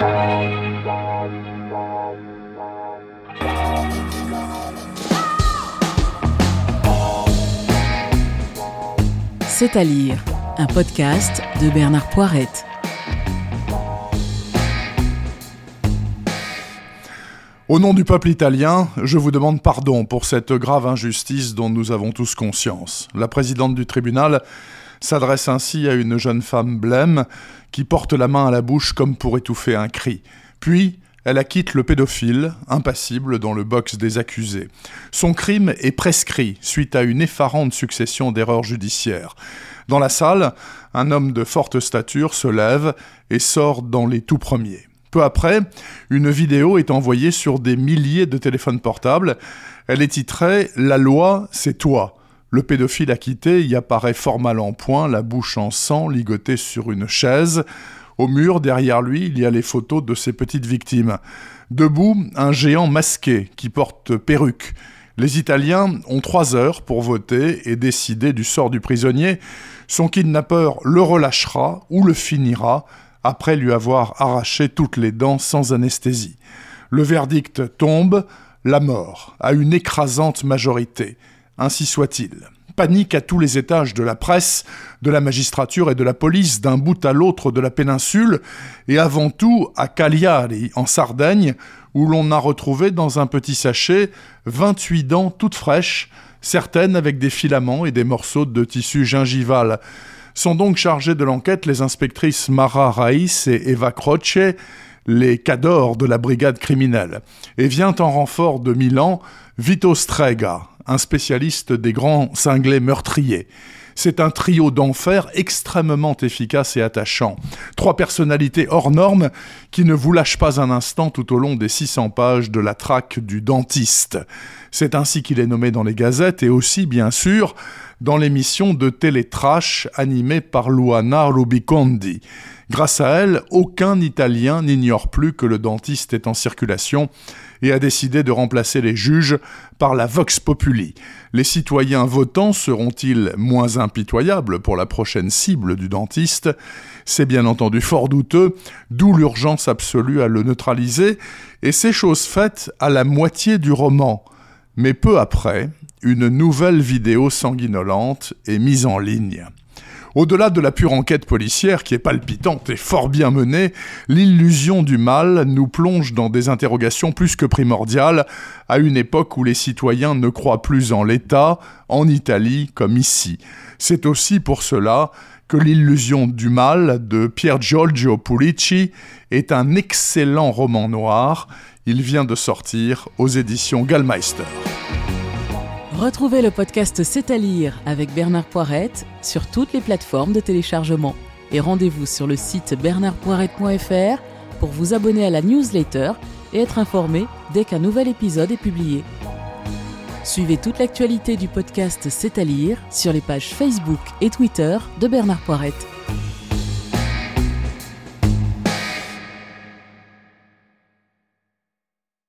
C'est à lire, un podcast de Bernard Poirette. Au nom du peuple italien, je vous demande pardon pour cette grave injustice dont nous avons tous conscience. La présidente du tribunal s'adresse ainsi à une jeune femme blême qui porte la main à la bouche comme pour étouffer un cri. Puis, elle acquitte le pédophile, impassible dans le box des accusés. Son crime est prescrit suite à une effarante succession d'erreurs judiciaires. Dans la salle, un homme de forte stature se lève et sort dans les tout premiers. Peu après, une vidéo est envoyée sur des milliers de téléphones portables. Elle est titrée La loi, c'est toi. Le pédophile acquitté y apparaît fort mal en point, la bouche en sang, ligotée sur une chaise. Au mur, derrière lui, il y a les photos de ses petites victimes. Debout, un géant masqué qui porte perruque. Les Italiens ont trois heures pour voter et décider du sort du prisonnier. Son kidnappeur le relâchera ou le finira après lui avoir arraché toutes les dents sans anesthésie. Le verdict tombe, la mort, à une écrasante majorité. Ainsi soit-il panique à tous les étages de la presse, de la magistrature et de la police d'un bout à l'autre de la péninsule, et avant tout à Cagliari, en Sardaigne, où l'on a retrouvé dans un petit sachet 28 dents toutes fraîches, certaines avec des filaments et des morceaux de tissu gingival. Sont donc chargées de l'enquête les inspectrices Mara Raïs et Eva Croce, les cadors de la brigade criminelle. Et vient en renfort de Milan Vito Strega, un spécialiste des grands cinglés meurtriers. C'est un trio d'enfer extrêmement efficace et attachant. Trois personnalités hors normes qui ne vous lâchent pas un instant tout au long des 600 pages de la traque du dentiste. C'est ainsi qu'il est nommé dans les gazettes et aussi, bien sûr, dans l'émission de télétrash animée par Luana Rubicondi. Grâce à elle, aucun Italien n'ignore plus que le dentiste est en circulation et a décidé de remplacer les juges par la Vox Populi. Les citoyens votants seront-ils moins impitoyables pour la prochaine cible du dentiste? C'est bien entendu fort douteux, d'où l'urgence absolue à le neutraliser, et c'est chose faite à la moitié du roman. Mais peu après, une nouvelle vidéo sanguinolente est mise en ligne. Au-delà de la pure enquête policière qui est palpitante et fort bien menée, l'illusion du mal nous plonge dans des interrogations plus que primordiales à une époque où les citoyens ne croient plus en l'État, en Italie comme ici. C'est aussi pour cela que l'illusion du mal de Pier Giorgio Pulici est un excellent roman noir. Il vient de sortir aux éditions Gallmeister. Retrouvez le podcast C'est à lire avec Bernard Poirette sur toutes les plateformes de téléchargement. Et rendez-vous sur le site bernardpoirette.fr pour vous abonner à la newsletter et être informé dès qu'un nouvel épisode est publié. Suivez toute l'actualité du podcast C'est à lire sur les pages Facebook et Twitter de Bernard Poirette.